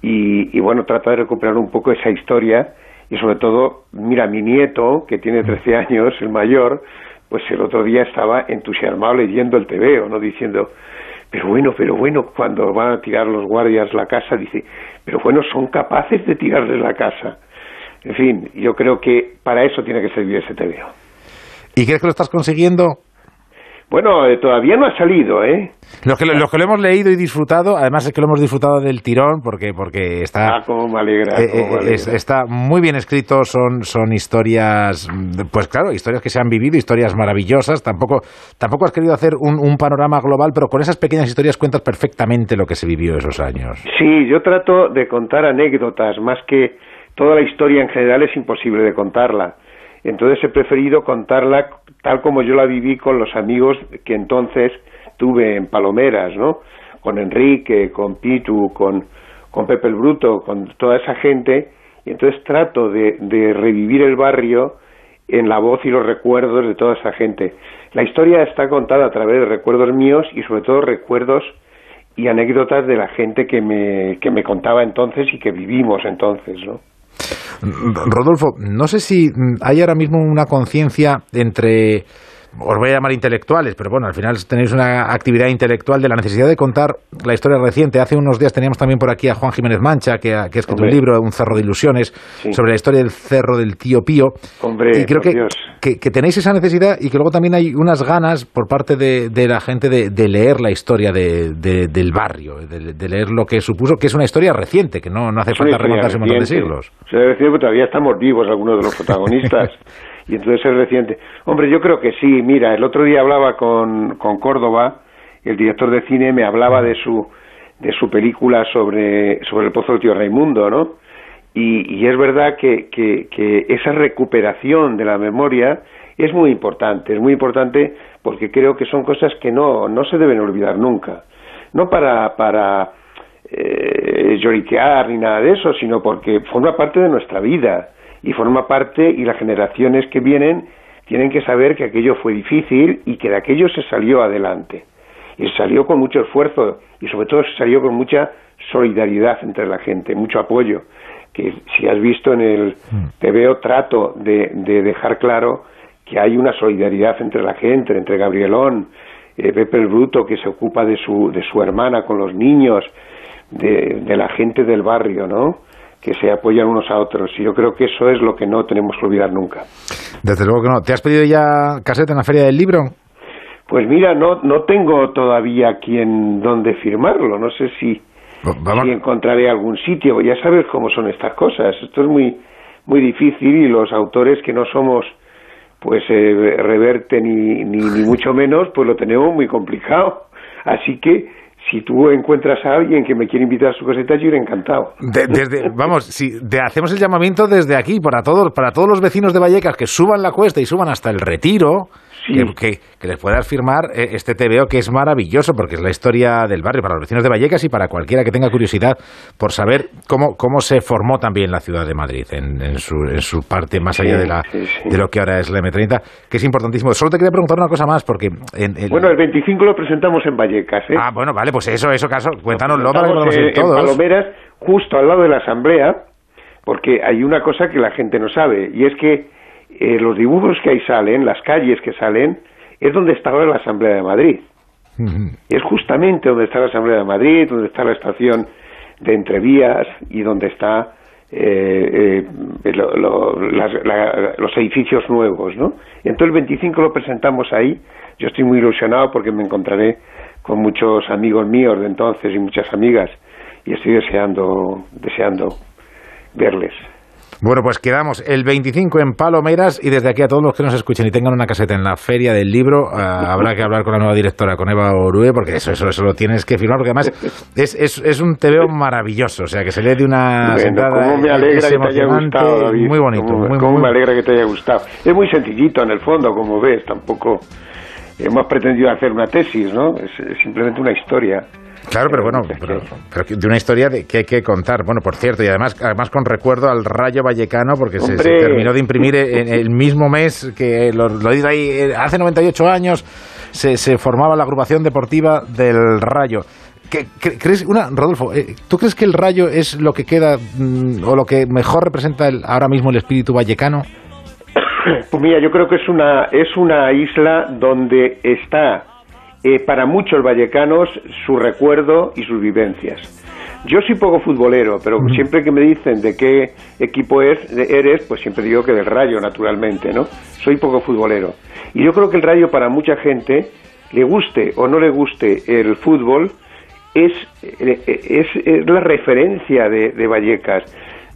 y, y bueno, trata de recuperar un poco esa historia y sobre todo, mira, mi nieto, que tiene 13 años, el mayor, pues el otro día estaba entusiasmado leyendo el TVO, ¿no? Diciendo, pero bueno, pero bueno, cuando van a tirar los guardias la casa, dice, pero bueno, son capaces de tirarles la casa. En fin, yo creo que para eso tiene que servir ese TVO. ¿Y crees que lo estás consiguiendo? Bueno, eh, todavía no ha salido, ¿eh? Los que, los que lo hemos leído y disfrutado, además es que lo hemos disfrutado del tirón, porque porque está... Ah, cómo me alegra. Eh, cómo me alegra. Es, está muy bien escrito, son, son historias, pues claro, historias que se han vivido, historias maravillosas. Tampoco, tampoco has querido hacer un, un panorama global, pero con esas pequeñas historias cuentas perfectamente lo que se vivió esos años. Sí, yo trato de contar anécdotas, más que toda la historia en general es imposible de contarla. Entonces he preferido contarla tal como yo la viví con los amigos que entonces tuve en Palomeras, ¿no? Con Enrique, con Pitu, con, con Pepe el Bruto, con toda esa gente. Y entonces trato de, de revivir el barrio en la voz y los recuerdos de toda esa gente. La historia está contada a través de recuerdos míos y sobre todo recuerdos y anécdotas de la gente que me, que me contaba entonces y que vivimos entonces, ¿no? Rodolfo, no sé si hay ahora mismo una conciencia entre, os voy a llamar intelectuales, pero bueno, al final tenéis una actividad intelectual de la necesidad de contar la historia reciente. Hace unos días teníamos también por aquí a Juan Jiménez Mancha, que ha, que ha escrito Hombre. un libro, Un cerro de ilusiones, sí. sobre la historia del cerro del tío Pío. Hombre, y creo que, que, que, tenéis esa necesidad y que luego también hay unas ganas por parte de, de la gente de, de, leer la historia de, del barrio, de, leer lo que supuso, que es una historia reciente, que no, no hace falta remontarse un montón de siglos. Se debe decir que todavía estamos vivos algunos de los protagonistas. Y entonces el reciente, hombre, yo creo que sí, mira, el otro día hablaba con, con Córdoba, el director de cine me hablaba de su, de su película sobre, sobre el pozo del tío Raimundo, ¿no? Y, y es verdad que, que, que esa recuperación de la memoria es muy importante, es muy importante porque creo que son cosas que no, no se deben olvidar nunca. No para, para eh, lloriquear ni nada de eso, sino porque forma parte de nuestra vida y forma parte y las generaciones que vienen tienen que saber que aquello fue difícil y que de aquello se salió adelante. Y se salió con mucho esfuerzo y sobre todo se salió con mucha solidaridad entre la gente, mucho apoyo. Que si has visto en el te veo trato de, de dejar claro que hay una solidaridad entre la gente, entre Gabrielón, eh, Pepe el Bruto, que se ocupa de su, de su hermana con los niños, de, de la gente del barrio, ¿no? Que se apoyan unos a otros. Y yo creo que eso es lo que no tenemos que olvidar nunca. Desde luego que no. ¿Te has pedido ya caseta en la Feria del Libro? Pues mira, no, no tengo todavía quien donde firmarlo. No sé si, si encontraré algún sitio. Ya sabes cómo son estas cosas. Esto es muy, muy difícil y los autores que no somos pues eh, reverte ni, ni, ni mucho menos, pues lo tenemos muy complicado. Así que si tú encuentras a alguien que me quiere invitar a su caseta, yo iré encantado. De- desde, vamos, si de- hacemos el llamamiento desde aquí para todos, para todos los vecinos de Vallecas que suban la cuesta y suban hasta el retiro. Que, que- que les puedas firmar eh, este TVO que es maravilloso porque es la historia del barrio para los vecinos de Vallecas y para cualquiera que tenga curiosidad por saber cómo, cómo se formó también la ciudad de Madrid en, en su, en su parte más Sí, allá de, la, sí, de lo que ahora es la M30, que es importantísimo. Solo te quería preguntar una cosa más porque... En, en- Bueno, el 25 lo presentamos en Vallecas, ¿eh? Ah, bueno, vale, pues eso, eso, caso, cuéntanoslo para que podamos en, ir en todos. Palomeras, justo al lado de la Asamblea, porque hay una cosa que la gente no sabe, y es que eh, los dibujos que ahí salen, las calles que salen, es donde estaba la Asamblea de Madrid. Es justamente donde está la Asamblea de Madrid, donde está la estación de Entrevías y donde está eh, eh, lo- lo- las- la- los edificios nuevos, ¿no? Y entonces el 25 lo presentamos ahí. Yo estoy muy ilusionado porque me encontraré con muchos amigos míos de entonces y muchas amigas y estoy deseando deseando verles. Bueno, pues quedamos el 25 en Palomeras y desde aquí a todos los que nos escuchen y tengan una caseta en la feria del libro, eh, habrá que hablar con la nueva directora, con Eva Orue, porque eso, eso, eso lo tienes que firmar, porque además es, es, es un TVO maravilloso, o sea, que se lee de una Bueno, sentada, cómo me alegra que te haya gustado, David. Muy bonito, Cómo, muy, cómo muy- me alegra que te haya gustado. Es muy sencillito en el fondo, como ves, tampoco hemos pretendido hacer una tesis, ¿no? Es, es simplemente una historia. Claro, pero bueno, pero, de una historia de, que hay que contar. Bueno, por cierto, y además, además con recuerdo al Rayo Vallecano, porque se, terminó de imprimir en el mismo mes que, lo, lo digo ahí, eh, hace 98 años se, se formaba la agrupación deportiva del Rayo. ¿Qué- cre- ¿Crees, una, Rodolfo, eh, ¿tú crees que el Rayo es lo que queda mm, o lo que mejor representa el- ahora mismo el espíritu vallecano? Pues mira, yo creo que es una, es una isla donde está eh, para muchos vallecanos su recuerdo y sus vivencias. Yo soy poco futbolero, pero siempre que me dicen de qué equipo es, de- eres, pues siempre digo que del Rayo, naturalmente, ¿no? Soy poco futbolero. Y yo creo que el Rayo para mucha gente, le guste o no le guste el fútbol, es, eh, es, es la referencia de, de Vallecas,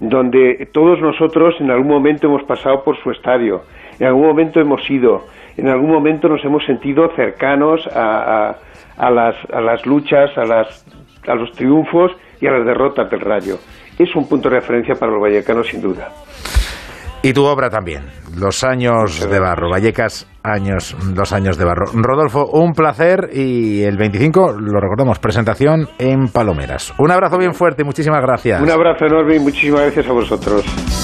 donde todos nosotros en algún momento hemos pasado por su estadio, en algún momento hemos ido, en algún momento nos hemos sentido cercanos a, a- a las, a las luchas, a, las, a los triunfos y a las derrotas del Rayo. Es un punto de referencia para los vallecanos sin duda. Y tu obra también, Los años de barro, Vallecas, años, los años de barro. Rodolfo, un placer y el 25, lo recordamos, presentación en Palomeras. Un abrazo bien fuerte y muchísimas gracias. Un abrazo enorme y muchísimas gracias a vosotros.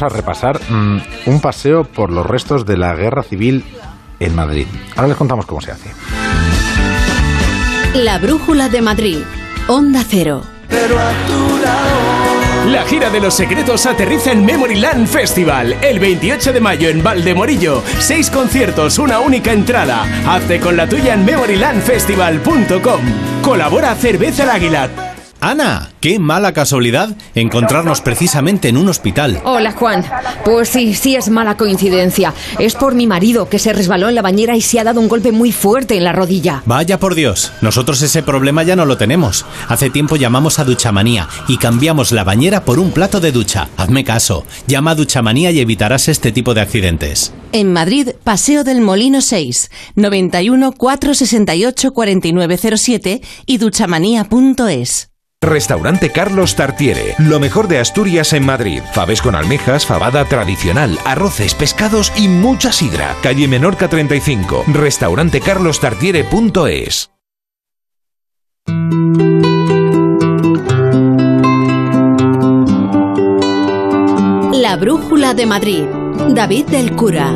Vamos a repasar mm, un paseo por los restos de la guerra civil en Madrid. Ahora les contamos cómo se hace. La brújula de Madrid. Onda Cero. Pero a tu lado. La gira de los secretos aterriza en Memoryland Festival el 28 de mayo en Valdemorillo. Seis conciertos, una única entrada. Hazte con la tuya en memorylandfestival.com. Colabora Cerveza el Águila. Ana, qué mala casualidad encontrarnos precisamente en un hospital. Hola Juan. Pues sí, sí es mala coincidencia. Es por mi marido que se resbaló en la bañera y se ha dado un golpe muy fuerte en la rodilla. Vaya por Dios, nosotros ese problema ya no lo tenemos. Hace tiempo llamamos a Duchamanía y cambiamos la bañera por un plato de ducha. Hazme caso, llama a Duchamanía y evitarás este tipo de accidentes. En Madrid, Paseo del Molino 6, 91 468 4907 y duchamanía.es. Restaurante Carlos Tartiere, lo mejor de Asturias en Madrid. Faves con almejas, fabada tradicional, arroces, pescados y mucha sidra. Calle Menorca 35, restaurantecarlostartiere.es. La Brújula de Madrid. David del Cura.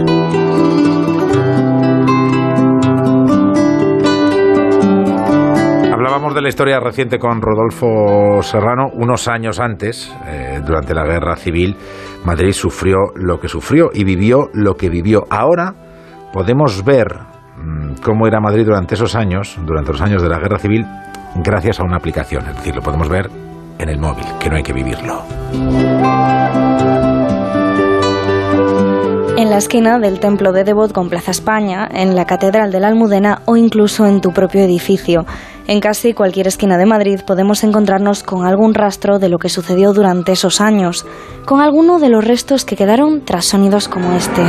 De la historia reciente con Rodolfo Serrano. Unos años antes, eh, durante la guerra civil, Madrid sufrió lo que sufrió y vivió lo que vivió. Ahora podemos ver mm, cómo era Madrid durante esos años, durante los años de la guerra civil, gracias a una aplicación. Es decir, lo podemos ver en el móvil, que no hay que vivirlo. En la esquina del templo de Devot con Plaza España, en la Catedral de la Almudena o incluso en tu propio edificio. En casi cualquier esquina de Madrid podemos encontrarnos con algún rastro de lo que sucedió durante esos años, con alguno de los restos que quedaron tras sonidos como este.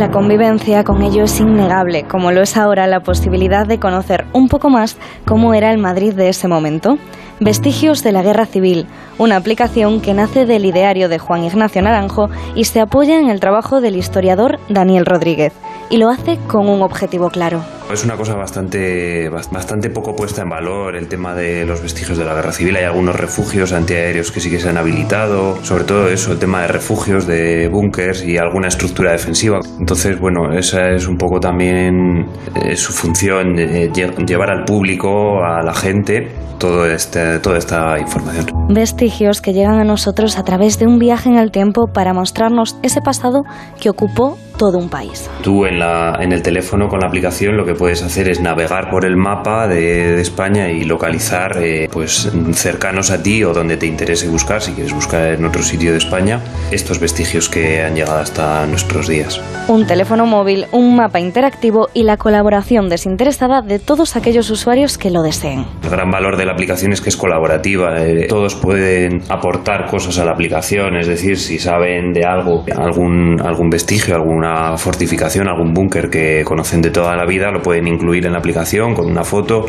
La convivencia con ello es innegable, como lo es ahora la posibilidad de conocer un poco más cómo era el Madrid de ese momento. Vestigios de la Guerra Civil, una aplicación que nace del ideario de Juan Ignacio Naranjo y se apoya en el trabajo del historiador Daniel Rodríguez, y lo hace con un objetivo claro. Es una cosa bastante, bastante poco puesta en valor el tema de los vestigios de la guerra civil. Hay algunos refugios antiaéreos que sí que se han habilitado, sobre todo eso, el tema de refugios, de búnkers y alguna estructura defensiva. Entonces, bueno, esa es un poco también eh, su función, eh, lle- llevar al público, a la gente, todo este, toda esta información. Vestigios que llegan a nosotros a través de un viaje en el tiempo para mostrarnos ese pasado que ocupó todo un país. Tú en, la, en el teléfono con la aplicación lo que puedes hacer es navegar por el mapa de, de España y localizar eh, pues cercanos a ti o donde te interese buscar, si quieres buscar en otro sitio de España, estos vestigios que han llegado hasta nuestros días. Un teléfono móvil, un mapa interactivo y la colaboración desinteresada de todos aquellos usuarios que lo deseen. El gran valor de la aplicación es que es colaborativa, eh, todos pueden aportar cosas a la aplicación, es decir, si saben de algo, algún, algún vestigio, alguna fortificación, algún búnker que conocen de toda la vida, lo pueden incluir en la aplicación con una foto,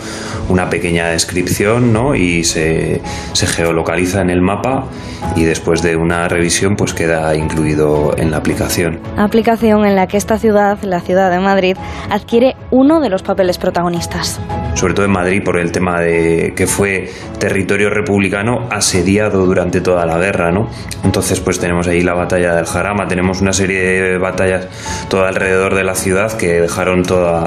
una pequeña descripción, ¿no? Y se, se geolocaliza en el mapa y después de una revisión pues queda incluido en la aplicación. Aplicación en la que esta ciudad, la ciudad de Madrid, adquiere uno de los papeles protagonistas. sobre todo en Madrid por el tema de que fue territorio republicano asediado durante toda la guerra, ¿no? Entonces pues tenemos ahí la batalla del Jarama, tenemos una serie de batallas todo alrededor de la ciudad que dejaron toda,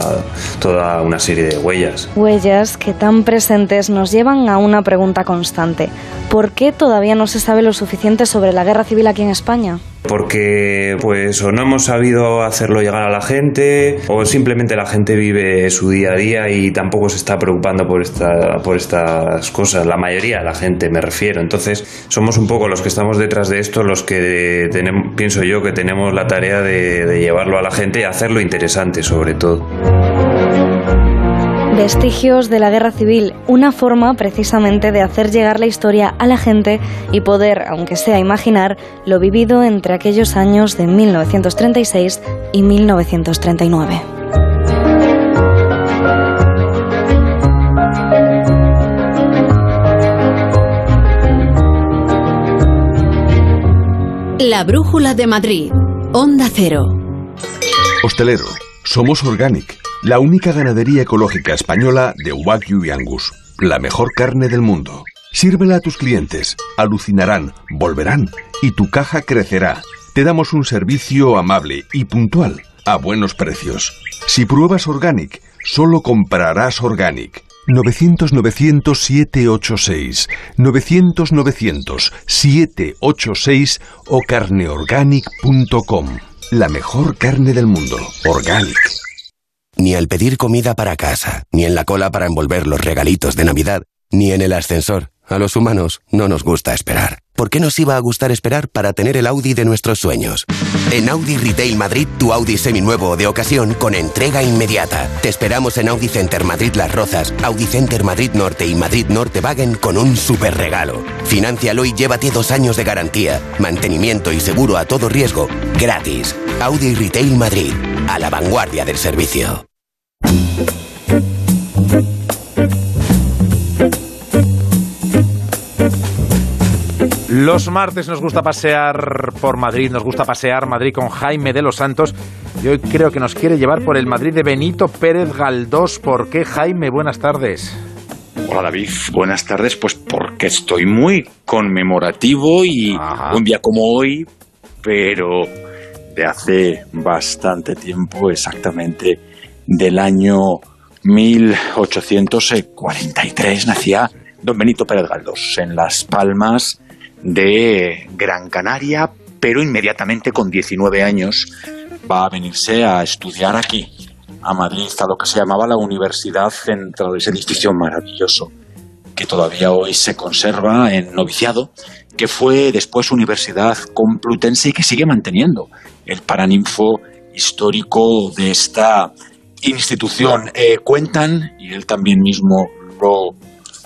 toda una serie de huellas. Huellas que tan presentes nos llevan a una pregunta constante. ¿Por qué todavía no se sabe lo suficiente sobre la guerra civil aquí en España? Porque pues o no hemos sabido hacerlo llegar a la gente o simplemente la gente vive su día a día y tampoco se está preocupando por esta, por estas cosas, la mayoría de la gente me refiero. Entonces somos un poco los que estamos detrás de esto los que tenemos, pienso yo que tenemos la tarea de, de llevarlo a la gente y hacerlo interesante sobre todo. Vestigios de la guerra civil, una forma precisamente de hacer llegar la historia a la gente y poder, aunque sea imaginar, lo vivido entre aquellos años de 1936 y 1939. La Brújula de Madrid. Onda Cero. Hostelero, somos Organic, la única ganadería ecológica española de Wagyu y Angus, la mejor carne del mundo. Sírvela a tus clientes, alucinarán, volverán y tu caja crecerá. Te damos un servicio amable y puntual, a buenos precios. Si pruebas Organic, solo comprarás Organic. 900-900-786, 900-900-786 o carneorganic.com. La mejor carne del mundo, Organic. Ni al pedir comida para casa, ni en la cola para envolver los regalitos de Navidad, ni en el ascensor. A los humanos no nos gusta esperar. ¿Por qué nos iba a gustar esperar para tener el Audi de nuestros sueños? En Audi Retail Madrid, tu Audi seminuevo de ocasión con entrega inmediata. Te esperamos en Audi Center Madrid Las Rozas, Audi Center Madrid Norte y Madrid Norte Wagen con un super regalo. Financialo y llévate dos años de garantía, mantenimiento y seguro a todo riesgo, gratis. Audi Retail Madrid, a la vanguardia del servicio. Los martes nos gusta pasear por Madrid, nos gusta pasear Madrid con Jaime de los Santos y hoy creo que nos quiere llevar por el Madrid de Benito Pérez Galdós. ¿Por qué, Jaime? Buenas tardes. Hola David, buenas tardes. Pues porque estoy muy conmemorativo y un día como hoy, pero de hace bastante tiempo, exactamente del año 1843, nacía don Benito Pérez Galdós en Las Palmas de Gran Canaria, pero inmediatamente con 19 años va a venirse a estudiar aquí, a Madrid, a lo que se llamaba la Universidad Central, ese edificio maravilloso que todavía hoy se conserva en noviciado, que fue después Universidad Complutense y que sigue manteniendo el paraninfo histórico de esta institución. Eh, cuentan, y él también mismo lo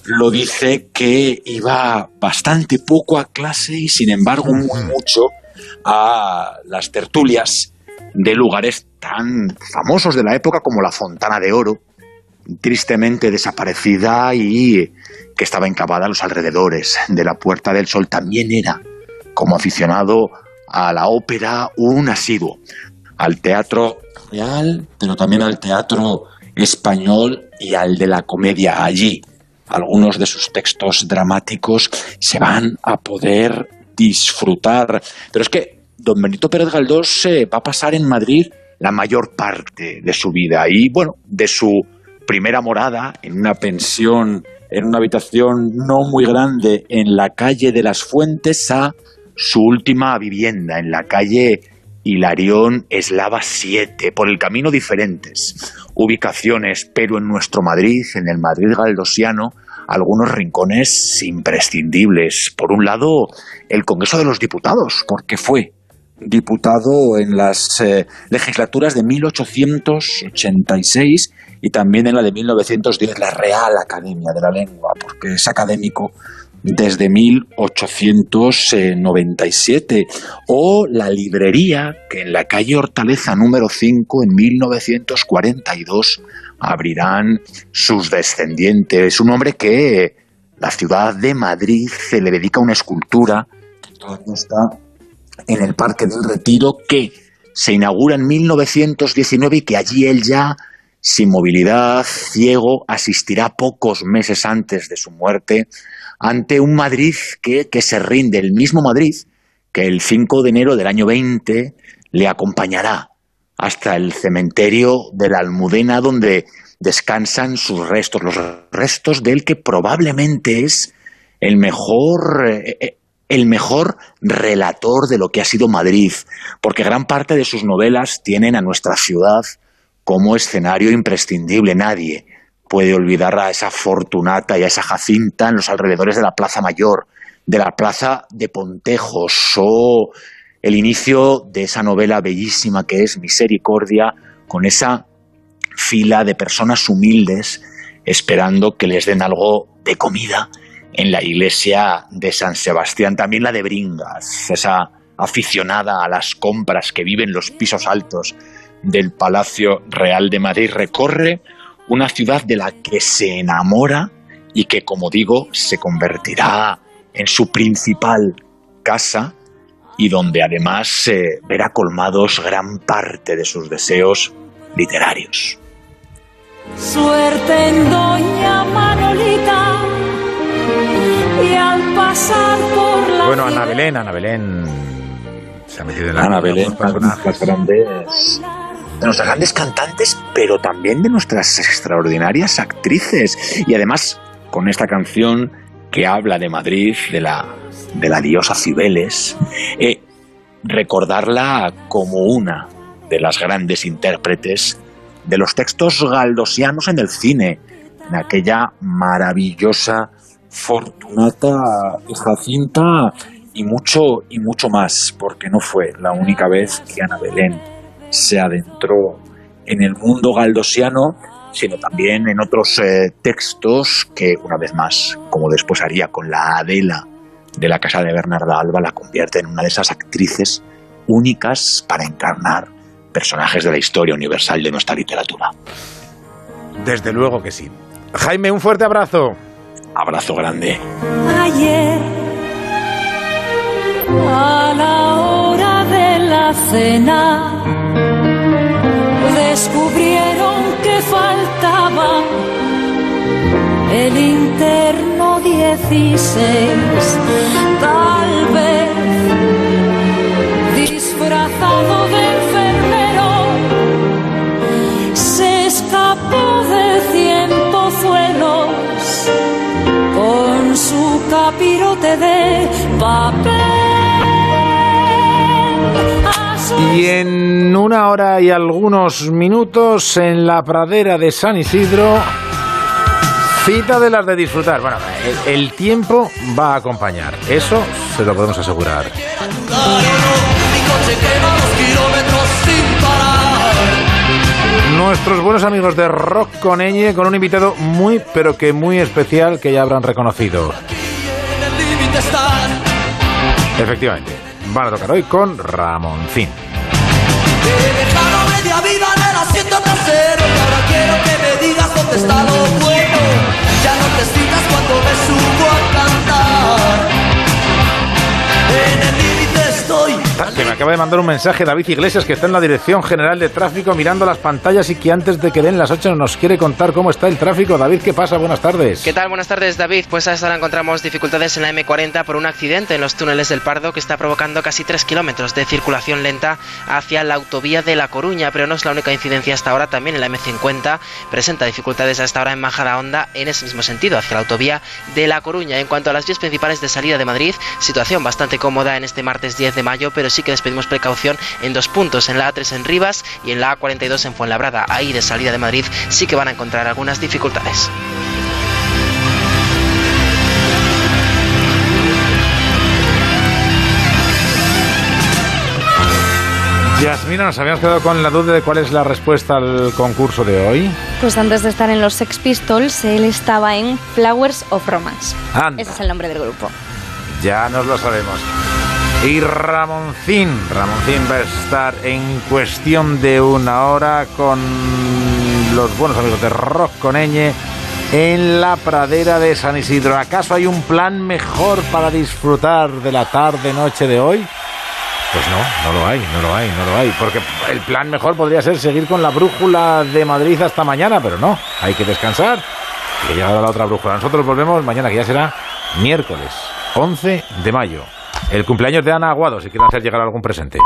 lo dice que iba bastante poco a clase y sin embargo muy mucho a las tertulias de lugares tan famosos de la época como la Fontana de Oro, tristemente desaparecida y que estaba encavada a los alrededores de la Puerta del Sol. También era, como aficionado a la ópera, un asiduo al teatro real, pero también al teatro español y al de la comedia allí algunos de sus textos dramáticos se van a poder disfrutar. Pero es que don Benito Pérez Galdós se va a pasar en Madrid la mayor parte de su vida y, bueno, de su primera morada en una pensión, en una habitación no muy grande en la calle de las Fuentes a su última vivienda en la calle Hilarión Eslava 7, por el camino diferentes ubicaciones, pero en nuestro Madrid, en el Madrid galdosiano, algunos rincones imprescindibles. Por un lado, el Congreso de los Diputados, porque fue diputado en las eh, legislaturas de 1886 y también en la de 1910, la Real Academia de la Lengua, porque es académico desde 1897, o la librería que en la calle Hortaleza número 5 en 1942 abrirán sus descendientes. Un hombre que la ciudad de Madrid se le dedica una escultura que todavía está en el Parque del Retiro que se inaugura en 1919 y que allí él ya sin movilidad, ciego, asistirá pocos meses antes de su muerte ante un Madrid que, que se rinde, el mismo Madrid que el 5 de enero del año 20 le acompañará hasta el cementerio de la Almudena donde descansan sus restos, los restos del que probablemente es el mejor, eh, eh, el mejor relator de lo que ha sido Madrid, porque gran parte de sus novelas tienen a nuestra ciudad como escenario imprescindible. Nadie puede olvidar a esa Fortunata y a esa Jacinta en los alrededores de la Plaza Mayor, de la Plaza de Pontejos o el inicio de esa novela bellísima que es Misericordia, con esa fila de personas humildes esperando que les den algo de comida en la iglesia de San Sebastián, también la de Bringas, esa aficionada a las compras que vive en los pisos altos del Palacio Real de Madrid, recorre una ciudad de la que se enamora y que, como digo, se convertirá en su principal casa y donde además se verá colmados gran parte de sus deseos literarios. Suerte en Doña Manolita y pasar por la Bueno, Ana Belén, Ana Belén se ha metido en la Ana Belén, nuestras grandes, de nuestras grandes cantantes, pero también de nuestras extraordinarias actrices. Y además, con esta canción que habla de Madrid, de la, de la diosa Cibeles, eh, recordarla como una de las grandes intérpretes de los textos galdosianos en el cine, en aquella maravillosa Fortunata Jacinta y mucho y mucho más, porque no fue la única vez que Ana Belén se adentró en el mundo galdosiano, sino también en otros eh, textos que, una vez más, como después haría con la Adela de la casa de Bernarda Alba, la convierte en una de esas actrices únicas para encarnar personajes de la historia universal de nuestra literatura. Desde luego que sí. Jaime, un fuerte abrazo. Abrazo grande. Ayer, a la hora cena, descubrieron que faltaba el interno 16, tal vez disfrazado de enfermero, se escapó de cientozuelos con su capirote de papel. Y en una hora y algunos minutos en la pradera de San Isidro, cita de las de disfrutar. Bueno, el, tiempo va a acompañar, eso se lo podemos asegurar. Nuestros buenos amigos de Rock con con un invitado muy, pero que muy especial que ya habrán reconocido. Efectivamente, van a tocar hoy con Ramoncín. He dejado media vida en el asiento trasero y ahora quiero que me digas dónde está lo bueno. Ya no te citas cuando me subo a. acaba de mandar un mensaje David Iglesias que está en la Dirección General de Tráfico mirando las pantallas y que antes de que den las 8 nos quiere contar cómo está el tráfico. David, ¿qué pasa? Buenas tardes. ¿Qué tal? Buenas tardes, David. Pues a esta hora encontramos dificultades en la M40 por un accidente en los túneles del Pardo que está provocando casi 3 kilómetros de circulación lenta hacia la autovía de La Coruña, pero no es la única incidencia hasta ahora. También en la M50 presenta dificultades hasta ahora en Majada Honda en ese mismo sentido, hacia la autovía de La Coruña. En cuanto a las vías principales de salida de Madrid, situación bastante cómoda en este martes 10 de mayo, pero sí que les pedimos precaución en dos puntos, en la A3 en Rivas y en la A42 en Fuenlabrada. Ahí de salida de Madrid sí que van a encontrar algunas dificultades. Yasmina, nos habíamos quedado con la duda de cuál es la respuesta al concurso de hoy. Pues antes de estar en los Sex Pistols, él estaba en Flowers of Romance. Anda. Ese es el nombre del grupo. Ya nos lo sabemos. Y Ramoncín, Ramoncín va a estar en cuestión de una hora con los buenos amigos de Rock con Eñe en la pradera de San Isidro. ¿Acaso hay un plan mejor para disfrutar de la tarde-noche de hoy? Pues no, no lo hay, no lo hay, no lo hay. Porque el plan mejor podría ser seguir con la brújula de Madrid hasta mañana, pero no, hay que descansar. Y ha llegado la otra brújula. Nosotros volvemos mañana, que ya será miércoles 11 de mayo. El cumpleaños de Ana Aguado, si quieren hacer llegar algún presente.